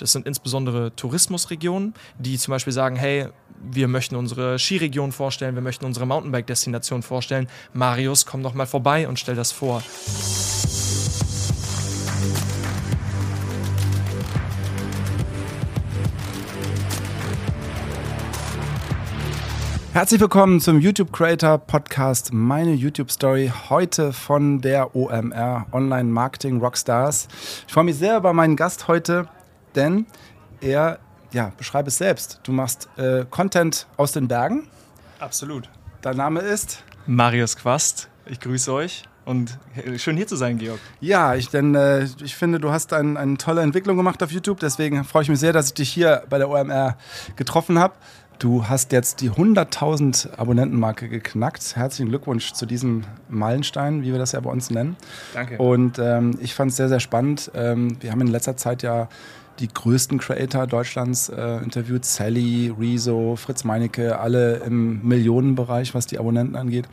Das sind insbesondere Tourismusregionen, die zum Beispiel sagen, hey, wir möchten unsere Skiregion vorstellen, wir möchten unsere Mountainbike-Destination vorstellen. Marius, komm doch mal vorbei und stell das vor. Herzlich willkommen zum YouTube Creator Podcast, meine YouTube Story, heute von der OMR Online Marketing Rockstars. Ich freue mich sehr über meinen Gast heute, denn er, ja, beschreibe es selbst. Du machst äh, Content aus den Bergen. Absolut. Dein Name ist? Marius Quast. Ich grüße euch. Und schön hier zu sein, Georg. Ja, ich, denn, äh, ich finde, du hast ein, eine tolle Entwicklung gemacht auf YouTube. Deswegen freue ich mich sehr, dass ich dich hier bei der OMR getroffen habe. Du hast jetzt die 100.000 Abonnentenmarke geknackt. Herzlichen Glückwunsch zu diesem Meilenstein, wie wir das ja bei uns nennen. Danke. Und ähm, ich fand es sehr, sehr spannend. Ähm, wir haben in letzter Zeit ja die größten Creator Deutschlands äh, interviewt. Sally, Rezo, Fritz Meinecke, alle im Millionenbereich, was die Abonnenten angeht.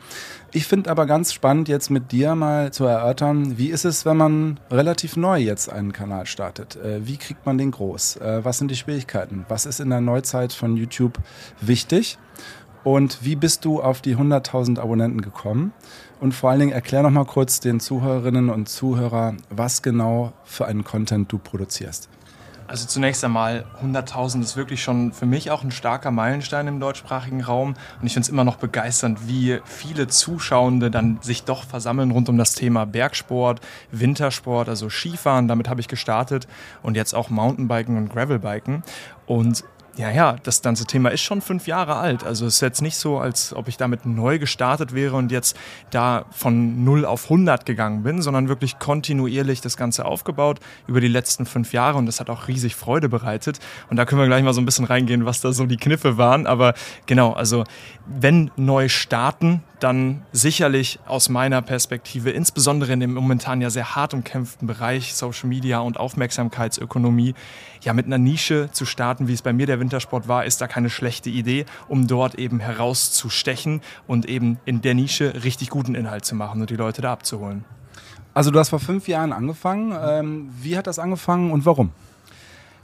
Ich finde aber ganz spannend, jetzt mit dir mal zu erörtern, wie ist es, wenn man relativ neu jetzt einen Kanal startet? Äh, wie kriegt man den groß? Äh, was sind die Schwierigkeiten? Was ist in der Neuzeit von YouTube wichtig? Und wie bist du auf die 100.000 Abonnenten gekommen? Und vor allen Dingen erklär noch mal kurz den Zuhörerinnen und Zuhörern, was genau für einen Content du produzierst. Also zunächst einmal 100.000 ist wirklich schon für mich auch ein starker Meilenstein im deutschsprachigen Raum. Und ich finde es immer noch begeisternd, wie viele Zuschauende dann sich doch versammeln rund um das Thema Bergsport, Wintersport, also Skifahren, damit habe ich gestartet und jetzt auch Mountainbiken und Gravelbiken. Und ja, ja, das ganze Thema ist schon fünf Jahre alt. Also es ist jetzt nicht so, als ob ich damit neu gestartet wäre und jetzt da von 0 auf 100 gegangen bin, sondern wirklich kontinuierlich das Ganze aufgebaut über die letzten fünf Jahre und das hat auch riesig Freude bereitet. Und da können wir gleich mal so ein bisschen reingehen, was da so die Kniffe waren. Aber genau, also wenn neu starten, dann sicherlich aus meiner Perspektive, insbesondere in dem momentan ja sehr hart umkämpften Bereich Social Media und Aufmerksamkeitsökonomie, ja mit einer Nische zu starten, wie es bei mir der Wintersport war, ist da keine schlechte Idee, um dort eben herauszustechen und eben in der Nische richtig guten Inhalt zu machen und die Leute da abzuholen. Also du hast vor fünf Jahren angefangen. Ähm, wie hat das angefangen und warum?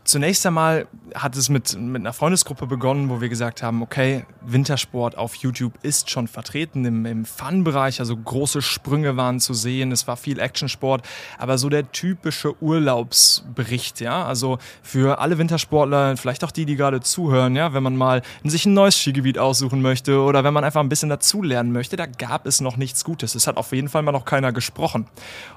Zunächst einmal hat es mit, mit einer Freundesgruppe begonnen, wo wir gesagt haben, okay, Wintersport auf YouTube ist schon vertreten im, im Fun-Bereich, also große Sprünge waren zu sehen, es war viel Actionsport, aber so der typische Urlaubsbericht, ja, also für alle Wintersportler, vielleicht auch die, die gerade zuhören, ja, wenn man mal sich ein neues Skigebiet aussuchen möchte oder wenn man einfach ein bisschen dazulernen möchte, da gab es noch nichts Gutes. Es hat auf jeden Fall mal noch keiner gesprochen.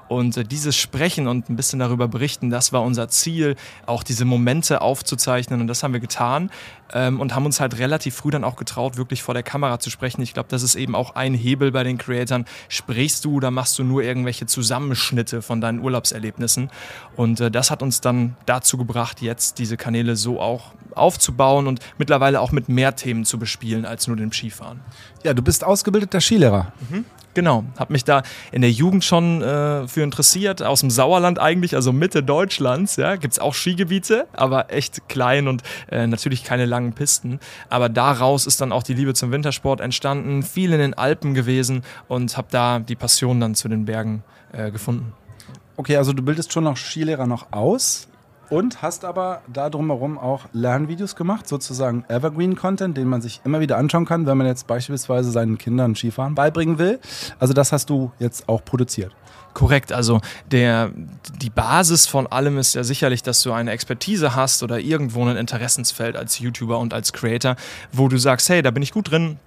Und äh, dieses Sprechen und ein bisschen darüber berichten, das war unser Ziel, auch diese Momente aufzuzeichnen und das haben wir getan ähm, und haben uns halt relativ früh dann auch getraut, wirklich vor der Kamera zu sprechen. Ich glaube, das ist eben auch ein Hebel bei den Creatoren. Sprichst du oder machst du nur irgendwelche Zusammenschnitte von deinen Urlaubserlebnissen? Und äh, das hat uns dann dazu gebracht, jetzt diese Kanäle so auch aufzubauen und mittlerweile auch mit mehr Themen zu bespielen als nur dem Skifahren. Ja, du bist ausgebildeter Skilehrer. Mhm. Genau, habe mich da in der Jugend schon äh, für interessiert, aus dem Sauerland eigentlich, also Mitte Deutschlands, ja, gibt es auch Skigebiete, aber echt klein und äh, natürlich keine langen Pisten. Aber daraus ist dann auch die Liebe zum Wintersport entstanden, viel in den Alpen gewesen und habe da die Passion dann zu den Bergen äh, gefunden. Okay, also du bildest schon noch Skilehrer noch aus. Und hast aber da drumherum auch Lernvideos gemacht, sozusagen Evergreen-Content, den man sich immer wieder anschauen kann, wenn man jetzt beispielsweise seinen Kindern Skifahren beibringen will. Also das hast du jetzt auch produziert. Korrekt, also der, die Basis von allem ist ja sicherlich, dass du eine Expertise hast oder irgendwo ein Interessensfeld als YouTuber und als Creator, wo du sagst, hey, da bin ich gut drin,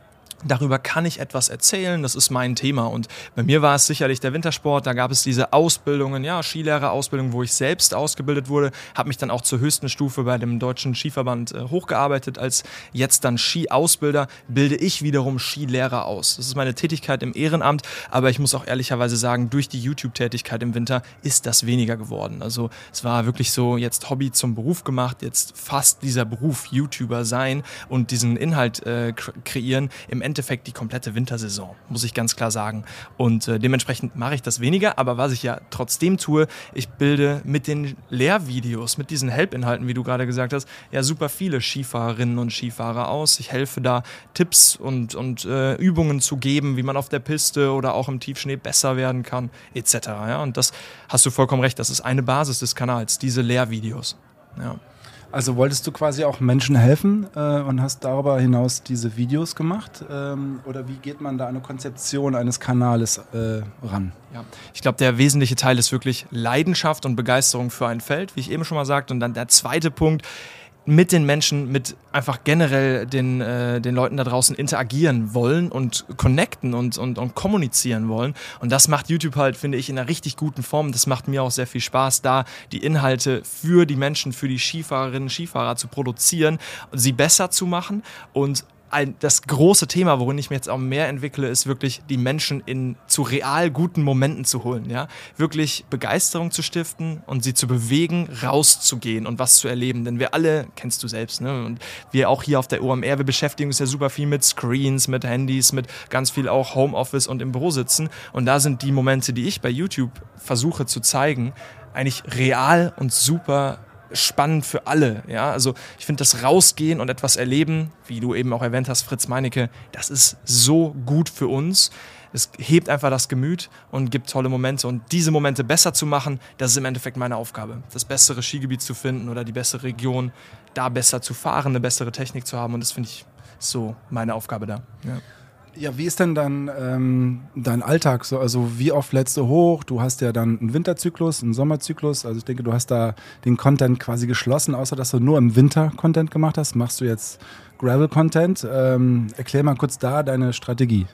Darüber kann ich etwas erzählen, das ist mein Thema. Und bei mir war es sicherlich der Wintersport, da gab es diese Ausbildungen, ja, Skilehrerausbildung, wo ich selbst ausgebildet wurde, habe mich dann auch zur höchsten Stufe bei dem Deutschen Skiverband äh, hochgearbeitet. Als jetzt dann Skiausbilder bilde ich wiederum Skilehrer aus. Das ist meine Tätigkeit im Ehrenamt, aber ich muss auch ehrlicherweise sagen, durch die YouTube-Tätigkeit im Winter ist das weniger geworden. Also es war wirklich so, jetzt Hobby zum Beruf gemacht, jetzt fast dieser Beruf YouTuber sein und diesen Inhalt äh, kreieren. Im Endeffekt die komplette Wintersaison, muss ich ganz klar sagen. Und äh, dementsprechend mache ich das weniger, aber was ich ja trotzdem tue, ich bilde mit den Lehrvideos, mit diesen Help-Inhalten, wie du gerade gesagt hast, ja super viele Skifahrerinnen und Skifahrer aus. Ich helfe da Tipps und, und äh, Übungen zu geben, wie man auf der Piste oder auch im Tiefschnee besser werden kann, etc. Ja? Und das hast du vollkommen recht, das ist eine Basis des Kanals, diese Lehrvideos. Ja. Also wolltest du quasi auch Menschen helfen äh, und hast darüber hinaus diese Videos gemacht? Ähm, oder wie geht man da eine Konzeption eines Kanales äh, ran? Ja, ich glaube, der wesentliche Teil ist wirklich Leidenschaft und Begeisterung für ein Feld, wie ich eben schon mal sagte. Und dann der zweite Punkt, mit den Menschen, mit einfach generell den, äh, den Leuten da draußen interagieren wollen und connecten und, und, und kommunizieren wollen. Und das macht YouTube halt, finde ich, in einer richtig guten Form. Das macht mir auch sehr viel Spaß, da die Inhalte für die Menschen, für die Skifahrerinnen, Skifahrer zu produzieren, sie besser zu machen und ein, das große Thema, worin ich mir jetzt auch mehr entwickle, ist wirklich die Menschen in zu real guten Momenten zu holen, ja, wirklich Begeisterung zu stiften und sie zu bewegen, rauszugehen und was zu erleben, denn wir alle kennst du selbst, ne, und wir auch hier auf der OMR, wir beschäftigen uns ja super viel mit Screens, mit Handys, mit ganz viel auch Homeoffice und im Büro sitzen. Und da sind die Momente, die ich bei YouTube versuche zu zeigen, eigentlich real und super spannend für alle. Ja? Also ich finde das Rausgehen und etwas erleben, wie du eben auch erwähnt hast, Fritz Meinecke, das ist so gut für uns. Es hebt einfach das Gemüt und gibt tolle Momente. Und diese Momente besser zu machen, das ist im Endeffekt meine Aufgabe. Das bessere Skigebiet zu finden oder die bessere Region, da besser zu fahren, eine bessere Technik zu haben. Und das finde ich so meine Aufgabe da. Ja. Ja, wie ist denn dann ähm, dein Alltag so? Also wie oft lädst du hoch? Du hast ja dann einen Winterzyklus, einen Sommerzyklus. Also ich denke, du hast da den Content quasi geschlossen, außer dass du nur im Winter Content gemacht hast. Machst du jetzt Gravel-Content. Ähm, erklär mal kurz da deine Strategie.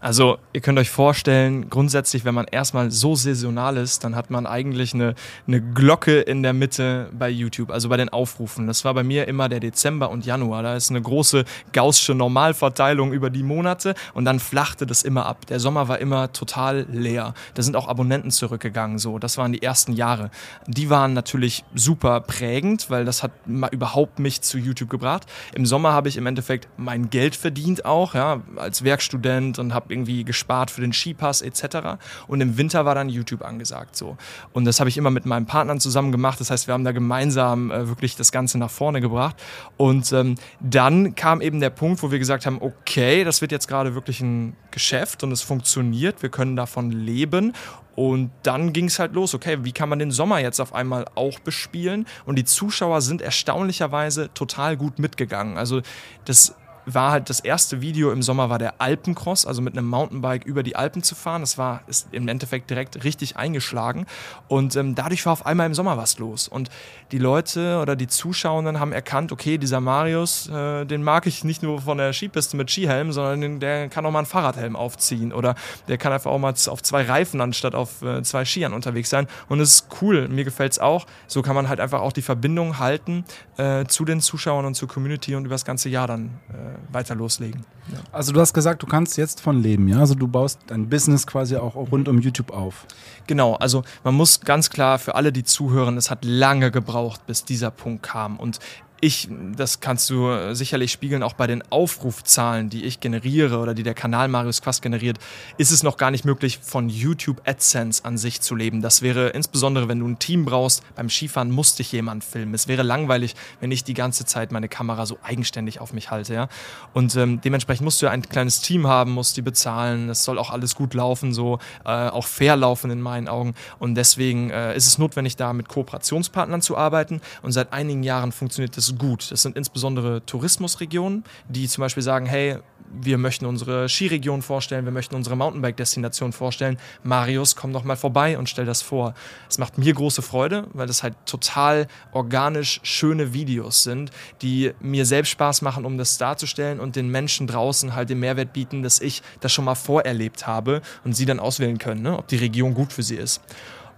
Also ihr könnt euch vorstellen, grundsätzlich, wenn man erstmal so saisonal ist, dann hat man eigentlich eine, eine Glocke in der Mitte bei YouTube, also bei den Aufrufen. Das war bei mir immer der Dezember und Januar. Da ist eine große gaußsche Normalverteilung über die Monate und dann flachte das immer ab. Der Sommer war immer total leer. Da sind auch Abonnenten zurückgegangen. So, das waren die ersten Jahre. Die waren natürlich super prägend, weil das hat überhaupt mich zu YouTube gebracht. Im Sommer Sommer habe ich im Endeffekt mein Geld verdient auch, ja, als Werkstudent und habe irgendwie gespart für den Skipass etc. Und im Winter war dann YouTube angesagt so. Und das habe ich immer mit meinen Partnern zusammen gemacht. Das heißt, wir haben da gemeinsam äh, wirklich das Ganze nach vorne gebracht. Und ähm, dann kam eben der Punkt, wo wir gesagt haben, okay, das wird jetzt gerade wirklich ein Geschäft und es funktioniert, wir können davon leben und dann ging es halt los, okay, wie kann man den Sommer jetzt auf einmal auch bespielen? Und die Zuschauer sind erstaunlicherweise total gut mitgegangen. Also das war halt das erste Video im Sommer war der Alpencross, also mit einem Mountainbike über die Alpen zu fahren. Das war ist im Endeffekt direkt richtig eingeschlagen und ähm, dadurch war auf einmal im Sommer was los und die Leute oder die Zuschauenden haben erkannt, okay, dieser Marius, äh, den mag ich nicht nur von der Skipiste mit Skihelm, sondern der kann auch mal einen Fahrradhelm aufziehen oder der kann einfach auch mal auf zwei Reifen anstatt auf äh, zwei Skiern unterwegs sein und es ist cool, mir gefällt es auch. So kann man halt einfach auch die Verbindung halten äh, zu den Zuschauern und zur Community und über das ganze Jahr dann äh, weiter loslegen. Ja. Also du hast gesagt, du kannst jetzt von leben, ja? Also du baust dein Business quasi auch rund um YouTube auf. Genau, also man muss ganz klar für alle, die zuhören, es hat lange gebraucht, bis dieser Punkt kam. Und ich, das kannst du sicherlich spiegeln, auch bei den Aufrufzahlen, die ich generiere oder die der Kanal Marius Quast generiert, ist es noch gar nicht möglich, von YouTube AdSense an sich zu leben. Das wäre insbesondere, wenn du ein Team brauchst, beim Skifahren musste ich jemand filmen. Es wäre langweilig, wenn ich die ganze Zeit meine Kamera so eigenständig auf mich halte. Ja? Und ähm, dementsprechend musst du ja ein kleines Team haben, musst die bezahlen. Es soll auch alles gut laufen, so äh, auch fair laufen in meinen Augen. Und deswegen äh, ist es notwendig, da mit Kooperationspartnern zu arbeiten. Und seit einigen Jahren funktioniert das gut. Das sind insbesondere Tourismusregionen, die zum Beispiel sagen, hey, wir möchten unsere Skiregion vorstellen, wir möchten unsere Mountainbike-Destination vorstellen. Marius, komm doch mal vorbei und stell das vor. Es macht mir große Freude, weil das halt total organisch schöne Videos sind, die mir selbst Spaß machen, um das darzustellen und den Menschen draußen halt den Mehrwert bieten, dass ich das schon mal vorerlebt habe und sie dann auswählen können, ne, ob die Region gut für sie ist.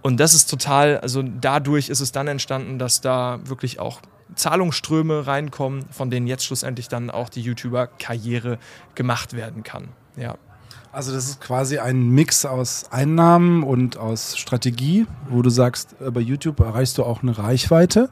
Und das ist total, also dadurch ist es dann entstanden, dass da wirklich auch Zahlungsströme reinkommen, von denen jetzt schlussendlich dann auch die YouTuber-Karriere gemacht werden kann. Ja. Also das ist quasi ein Mix aus Einnahmen und aus Strategie, wo du sagst, äh, bei YouTube erreichst du auch eine Reichweite,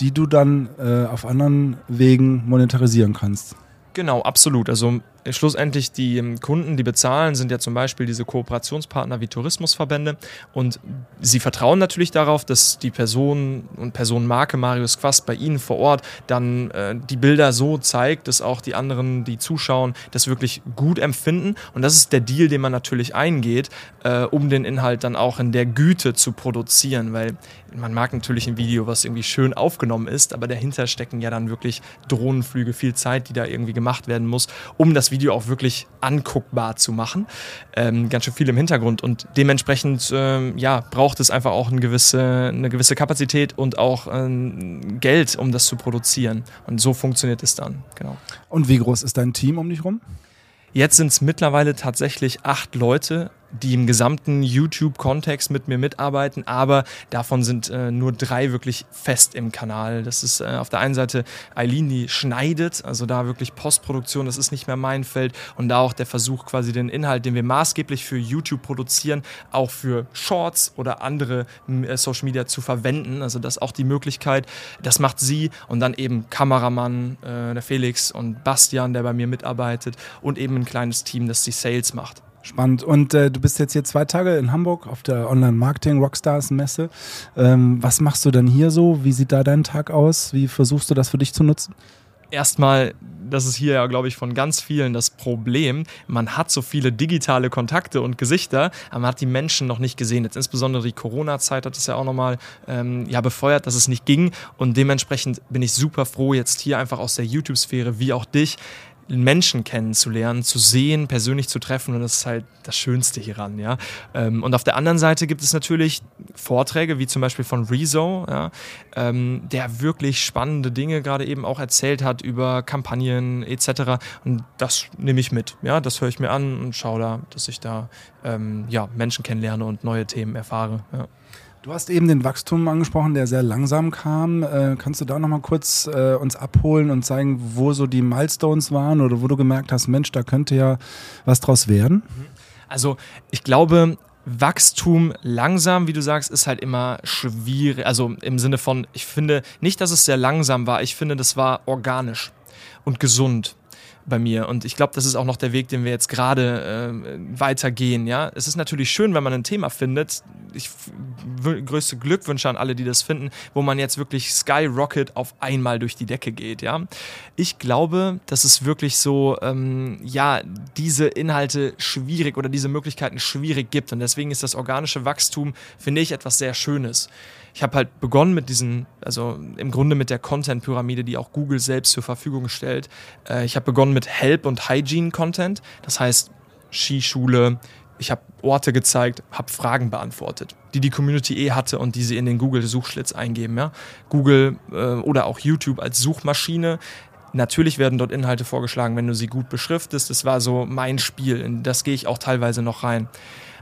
die du dann äh, auf anderen Wegen monetarisieren kannst. Genau, absolut. Also schlussendlich die ähm, Kunden, die bezahlen, sind ja zum Beispiel diese Kooperationspartner wie Tourismusverbände. Und sie vertrauen natürlich darauf, dass die Person und Personenmarke Marius Quast bei ihnen vor Ort dann äh, die Bilder so zeigt, dass auch die anderen, die zuschauen, das wirklich gut empfinden. Und das ist der Deal, den man natürlich eingeht, äh, um den Inhalt dann auch in der Güte zu produzieren, weil man mag natürlich ein Video, was irgendwie schön aufgenommen ist, aber dahinter stecken ja dann wirklich Drohnenflüge, viel Zeit, die da irgendwie gemacht werden muss, um das Video auch wirklich anguckbar zu machen. Ähm, ganz schön viel im Hintergrund und dementsprechend ähm, ja, braucht es einfach auch eine gewisse, eine gewisse Kapazität und auch ähm, Geld, um das zu produzieren. Und so funktioniert es dann, genau. Und wie groß ist dein Team um dich rum? Jetzt sind es mittlerweile tatsächlich acht Leute die im gesamten YouTube-Kontext mit mir mitarbeiten, aber davon sind äh, nur drei wirklich fest im Kanal. Das ist äh, auf der einen Seite Eileen, die schneidet, also da wirklich Postproduktion, das ist nicht mehr mein Feld und da auch der Versuch quasi den Inhalt, den wir maßgeblich für YouTube produzieren, auch für Shorts oder andere äh, Social Media zu verwenden. Also das ist auch die Möglichkeit. Das macht sie und dann eben Kameramann, äh, der Felix und Bastian, der bei mir mitarbeitet und eben ein kleines Team, das die Sales macht. Spannend. Und äh, du bist jetzt hier zwei Tage in Hamburg auf der Online-Marketing-Rockstars-Messe. Ähm, was machst du denn hier so? Wie sieht da dein Tag aus? Wie versuchst du das für dich zu nutzen? Erstmal, das ist hier ja, glaube ich, von ganz vielen das Problem. Man hat so viele digitale Kontakte und Gesichter, aber man hat die Menschen noch nicht gesehen. Jetzt insbesondere die Corona-Zeit hat es ja auch nochmal ähm, ja, befeuert, dass es nicht ging. Und dementsprechend bin ich super froh, jetzt hier einfach aus der YouTube-Sphäre wie auch dich Menschen kennenzulernen, zu sehen, persönlich zu treffen und das ist halt das Schönste hieran, ja. Ähm, und auf der anderen Seite gibt es natürlich Vorträge, wie zum Beispiel von Rezo, ja, ähm, der wirklich spannende Dinge gerade eben auch erzählt hat über Kampagnen etc. Und das nehme ich mit, ja, das höre ich mir an und schaue da, dass ich da ähm, ja, Menschen kennenlerne und neue Themen erfahre. Ja. Du hast eben den Wachstum angesprochen, der sehr langsam kam. Äh, kannst du da nochmal kurz äh, uns abholen und zeigen, wo so die Milestones waren oder wo du gemerkt hast, Mensch, da könnte ja was draus werden? Also ich glaube, Wachstum langsam, wie du sagst, ist halt immer schwierig. Also im Sinne von, ich finde nicht, dass es sehr langsam war. Ich finde, das war organisch und gesund bei mir. Und ich glaube, das ist auch noch der Weg, den wir jetzt gerade äh, weitergehen. Ja, es ist natürlich schön, wenn man ein Thema findet. Ich größte Glückwünsche an alle, die das finden, wo man jetzt wirklich Skyrocket auf einmal durch die Decke geht. Ja, ich glaube, dass es wirklich so, ähm, ja, diese Inhalte schwierig oder diese Möglichkeiten schwierig gibt. Und deswegen ist das organische Wachstum, finde ich, etwas sehr Schönes ich habe halt begonnen mit diesen, also im Grunde mit der Content-Pyramide, die auch Google selbst zur Verfügung stellt. Äh, ich habe begonnen mit Help- und Hygiene-Content, das heißt Skischule. Ich habe Orte gezeigt, habe Fragen beantwortet, die die Community eh hatte und die sie in den Google-Suchschlitz eingeben. Ja? Google äh, oder auch YouTube als Suchmaschine Natürlich werden dort Inhalte vorgeschlagen, wenn du sie gut beschriftest. Das war so mein Spiel. In das gehe ich auch teilweise noch rein.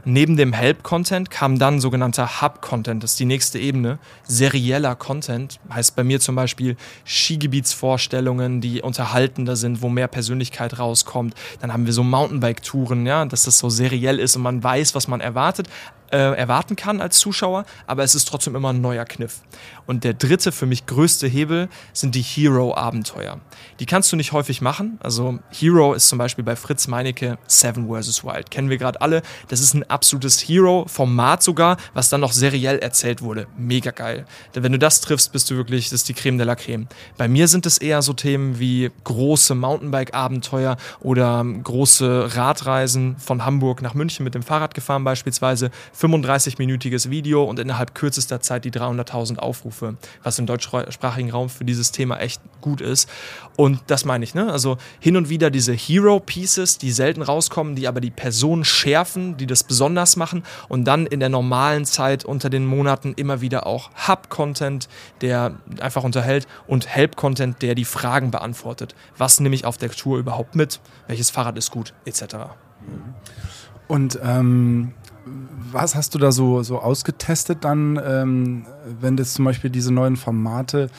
Neben dem Help-Content kam dann sogenannter Hub-Content, das ist die nächste Ebene. Serieller Content heißt bei mir zum Beispiel Skigebietsvorstellungen, die unterhaltender sind, wo mehr Persönlichkeit rauskommt. Dann haben wir so Mountainbike-Touren, ja, dass das so seriell ist und man weiß, was man erwartet, äh, erwarten kann als Zuschauer, aber es ist trotzdem immer ein neuer Kniff. Und der dritte für mich größte Hebel sind die Hero-Abenteuer. Die kannst du nicht häufig machen. Also Hero ist zum Beispiel bei Fritz Meinecke Seven vs. Wild. Kennen wir gerade alle. Das ist ein absolutes Hero-Format sogar, was dann noch seriell erzählt wurde. Mega geil. Denn wenn du das triffst, bist du wirklich, das ist die Creme de la Creme. Bei mir sind es eher so Themen wie große Mountainbike-Abenteuer oder große Radreisen von Hamburg nach München mit dem Fahrrad gefahren beispielsweise 35-minütiges Video und innerhalb kürzester Zeit die 300.000 Aufrufe, was im deutschsprachigen Raum für dieses Thema echt gut ist. Und das meine ich, ne? Also hin und wieder diese Hero Pieces, die selten rauskommen, die aber die Person schärfen, die das besonders machen und dann in der normalen Zeit unter den Monaten immer wieder auch Hub-Content, der einfach unterhält und Help-Content, der die Fragen beantwortet. Was nehme ich auf der Tour überhaupt mit? Welches Fahrrad ist gut? Etc. Und ähm, was hast du da so, so ausgetestet dann, ähm, wenn das zum Beispiel diese neuen Formate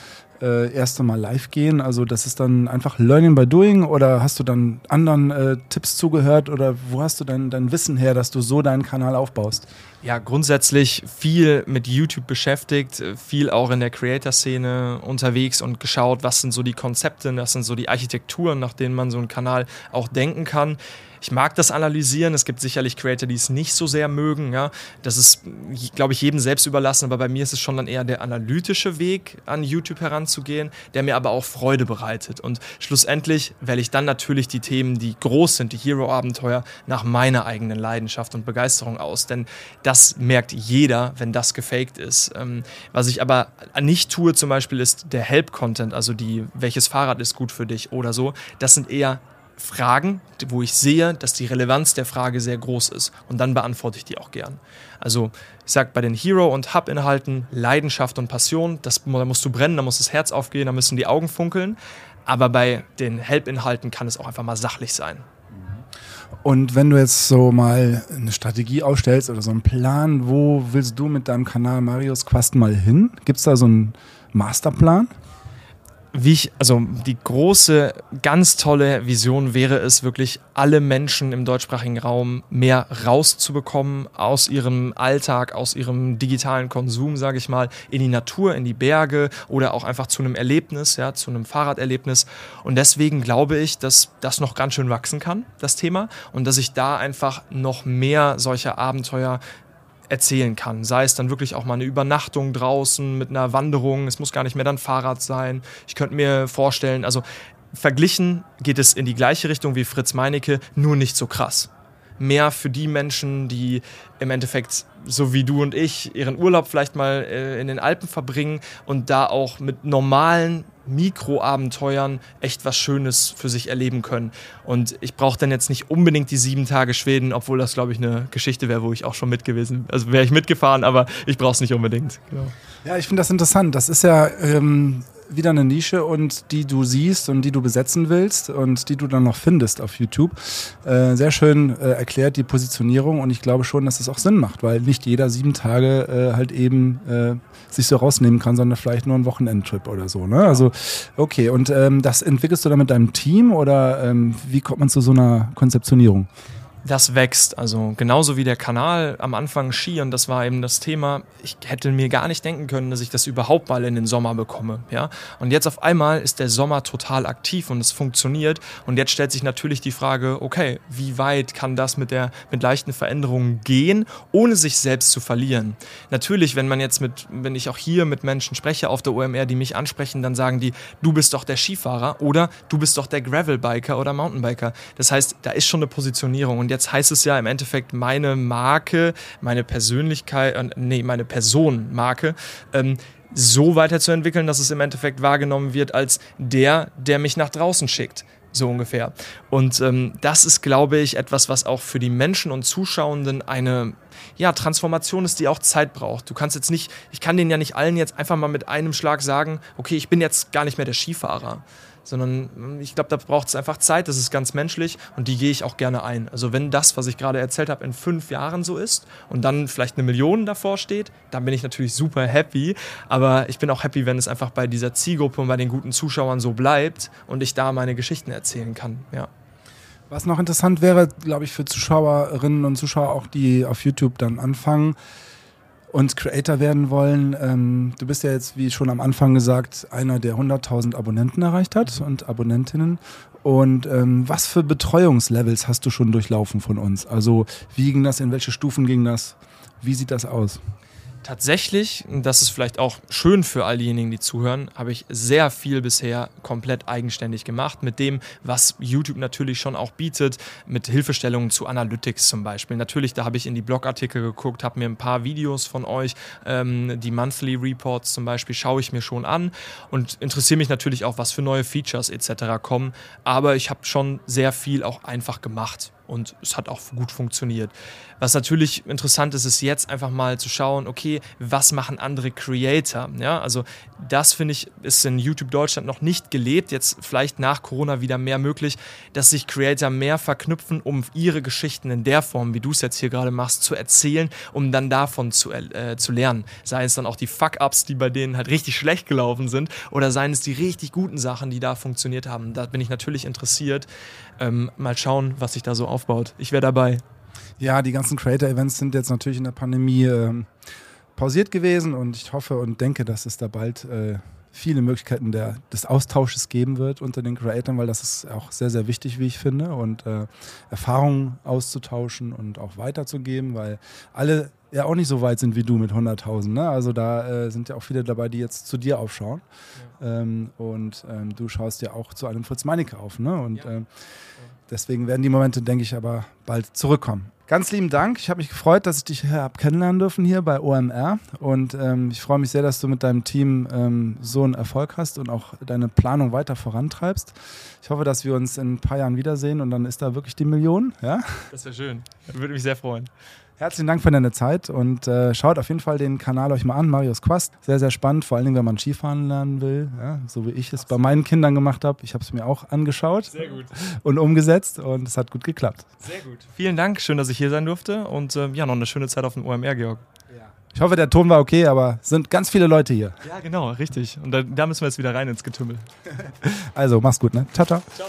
äh, erst einmal live gehen? Also das ist dann einfach Learning by Doing oder hast du dann anderen äh, Tipps zugehört oder wo hast du dein, dein Wissen her, dass du so deinen Kanal aufbaust? Ja, grundsätzlich viel mit YouTube beschäftigt, viel auch in der Creator-Szene unterwegs und geschaut, was sind so die Konzepte, was sind so die Architekturen, nach denen man so einen Kanal auch denken kann. Ich mag das analysieren. Es gibt sicherlich Creator, die es nicht so sehr mögen. Ja. Das ist, glaube ich, jedem selbst überlassen. Aber bei mir ist es schon dann eher der analytische Weg, an YouTube heranzugehen, der mir aber auch Freude bereitet. Und schlussendlich wähle ich dann natürlich die Themen, die groß sind, die Hero-Abenteuer, nach meiner eigenen Leidenschaft und Begeisterung aus. Denn das merkt jeder, wenn das gefaked ist. Ähm, was ich aber nicht tue, zum Beispiel, ist der Help-Content, also die, welches Fahrrad ist gut für dich oder so. Das sind eher Fragen, wo ich sehe, dass die Relevanz der Frage sehr groß ist. Und dann beantworte ich die auch gern. Also ich sage bei den Hero- und Hub-Inhalten Leidenschaft und Passion, das, da musst du brennen, da muss das Herz aufgehen, da müssen die Augen funkeln. Aber bei den Help-Inhalten kann es auch einfach mal sachlich sein. Und wenn du jetzt so mal eine Strategie aufstellst oder so einen Plan, wo willst du mit deinem Kanal Marius Quast mal hin? Gibt es da so einen Masterplan? Wie ich, also die große, ganz tolle Vision wäre es wirklich, alle Menschen im deutschsprachigen Raum mehr rauszubekommen aus ihrem Alltag, aus ihrem digitalen Konsum, sage ich mal, in die Natur, in die Berge oder auch einfach zu einem Erlebnis, ja, zu einem Fahrraderlebnis. Und deswegen glaube ich, dass das noch ganz schön wachsen kann, das Thema, und dass ich da einfach noch mehr solcher Abenteuer erzählen kann. Sei es dann wirklich auch mal eine Übernachtung draußen mit einer Wanderung. Es muss gar nicht mehr dann Fahrrad sein. Ich könnte mir vorstellen, also verglichen geht es in die gleiche Richtung wie Fritz Meinecke, nur nicht so krass. Mehr für die Menschen, die im Endeffekt, so wie du und ich, ihren Urlaub vielleicht mal äh, in den Alpen verbringen und da auch mit normalen Mikroabenteuern echt was Schönes für sich erleben können. Und ich brauche dann jetzt nicht unbedingt die sieben Tage Schweden, obwohl das, glaube ich, eine Geschichte wäre, wo ich auch schon mit gewesen Also wäre ich mitgefahren, aber ich brauche es nicht unbedingt. Genau. Ja, ich finde das interessant. Das ist ja ähm, wieder eine Nische und die du siehst und die du besetzen willst und die du dann noch findest auf YouTube. Äh, sehr schön äh, erklärt die Positionierung und ich glaube schon, dass es auch Sinn macht, weil nicht jeder sieben Tage äh, halt eben äh, sich so rausnehmen kann, sondern vielleicht nur einen Wochenendtrip oder so. Ne? Also okay, und ähm, das entwickelst du dann mit deinem Team oder ähm, wie kommt man zu so einer Konzeptionierung? Das wächst. Also genauso wie der Kanal am Anfang Ski und das war eben das Thema. Ich hätte mir gar nicht denken können, dass ich das überhaupt mal in den Sommer bekomme. Ja? Und jetzt auf einmal ist der Sommer total aktiv und es funktioniert. Und jetzt stellt sich natürlich die Frage, okay, wie weit kann das mit, der, mit leichten Veränderungen gehen, ohne sich selbst zu verlieren? Natürlich, wenn man jetzt mit, wenn ich auch hier mit Menschen spreche auf der OMR, die mich ansprechen, dann sagen die, du bist doch der Skifahrer oder du bist doch der Gravelbiker oder Mountainbiker. Das heißt, da ist schon eine Positionierung. Und jetzt heißt es ja im Endeffekt meine Marke, meine Persönlichkeit, äh, nee, meine Personenmarke, ähm, so weiterzuentwickeln, dass es im Endeffekt wahrgenommen wird als der, der mich nach draußen schickt so ungefähr. Und ähm, das ist, glaube ich, etwas, was auch für die Menschen und Zuschauenden eine ja, Transformation ist, die auch Zeit braucht. Du kannst jetzt nicht, ich kann denen ja nicht allen jetzt einfach mal mit einem Schlag sagen, okay, ich bin jetzt gar nicht mehr der Skifahrer sondern hm, ich glaube, da braucht es einfach Zeit, das ist ganz menschlich und die gehe ich auch gerne ein. Also wenn das, was ich gerade erzählt habe, in fünf Jahren so ist und dann vielleicht eine Million davor steht, dann bin ich natürlich super happy, aber ich bin auch happy, wenn es einfach bei dieser Zielgruppe und bei den guten Zuschauern so bleibt und ich da meine Geschichten erzählen kann, ja. Was noch interessant wäre, glaube ich, für Zuschauerinnen und Zuschauer auch, die auf YouTube dann anfangen, und Creator werden wollen. Ähm, du bist ja jetzt, wie schon am Anfang gesagt, einer, der 100.000 Abonnenten erreicht hat und Abonnentinnen. Und ähm, was für Betreuungslevels hast du schon durchlaufen von uns? Also wie ging das, in welche Stufen ging das? Wie sieht das aus? Tatsächlich, das ist vielleicht auch schön für all diejenigen, die zuhören, habe ich sehr viel bisher komplett eigenständig gemacht mit dem, was YouTube natürlich schon auch bietet, mit Hilfestellungen zu Analytics zum Beispiel. Natürlich, da habe ich in die Blogartikel geguckt, habe mir ein paar Videos von euch, ähm, die Monthly Reports zum Beispiel, schaue ich mir schon an und interessiere mich natürlich auch, was für neue Features etc. kommen. Aber ich habe schon sehr viel auch einfach gemacht und es hat auch gut funktioniert. Was natürlich interessant ist, ist jetzt einfach mal zu schauen, okay, was machen andere Creator? Ja, also das finde ich ist in YouTube Deutschland noch nicht gelebt. Jetzt vielleicht nach Corona wieder mehr möglich, dass sich Creator mehr verknüpfen, um ihre Geschichten in der Form, wie du es jetzt hier gerade machst, zu erzählen, um dann davon zu, äh, zu lernen. Sei es dann auch die Fuck-Ups, die bei denen halt richtig schlecht gelaufen sind, oder seien es die richtig guten Sachen, die da funktioniert haben. Da bin ich natürlich interessiert. Ähm, mal schauen, was sich da so aufbaut. Ich wäre dabei. Ja, die ganzen Creator-Events sind jetzt natürlich in der Pandemie ähm, pausiert gewesen und ich hoffe und denke, dass es da bald äh, viele Möglichkeiten der, des Austausches geben wird unter den Creatoren, weil das ist auch sehr, sehr wichtig, wie ich finde, und äh, Erfahrungen auszutauschen und auch weiterzugeben, weil alle ja auch nicht so weit sind wie du mit 100.000. Ne? Also da äh, sind ja auch viele dabei, die jetzt zu dir aufschauen. Ja. Ähm, und ähm, du schaust ja auch zu einem Fritz Meinecke auf. Ne? Und ja. ähm, deswegen werden die Momente, denke ich, aber bald zurückkommen. Ganz lieben Dank. Ich habe mich gefreut, dass ich dich hier habe kennenlernen dürfen hier bei OMR. Und ähm, ich freue mich sehr, dass du mit deinem Team ähm, so einen Erfolg hast und auch deine Planung weiter vorantreibst. Ich hoffe, dass wir uns in ein paar Jahren wiedersehen und dann ist da wirklich die Million. Ja? Das wäre schön. Würde mich sehr freuen. Herzlichen Dank für deine Zeit und äh, schaut auf jeden Fall den Kanal euch mal an, Marius Quast. Sehr, sehr spannend, vor allen Dingen, wenn man Skifahren lernen will, ja, so wie ich es bei meinen Kindern gemacht habe. Ich habe es mir auch angeschaut sehr gut. und umgesetzt und es hat gut geklappt. Sehr gut. Vielen Dank, schön, dass ich hier sein durfte und äh, ja, noch eine schöne Zeit auf dem OMR, Georg. Ja. Ich hoffe, der Ton war okay, aber es sind ganz viele Leute hier. Ja, genau, richtig. Und da, da müssen wir jetzt wieder rein ins Getümmel. also, mach's gut, ne? Ciao, ciao. Ciao.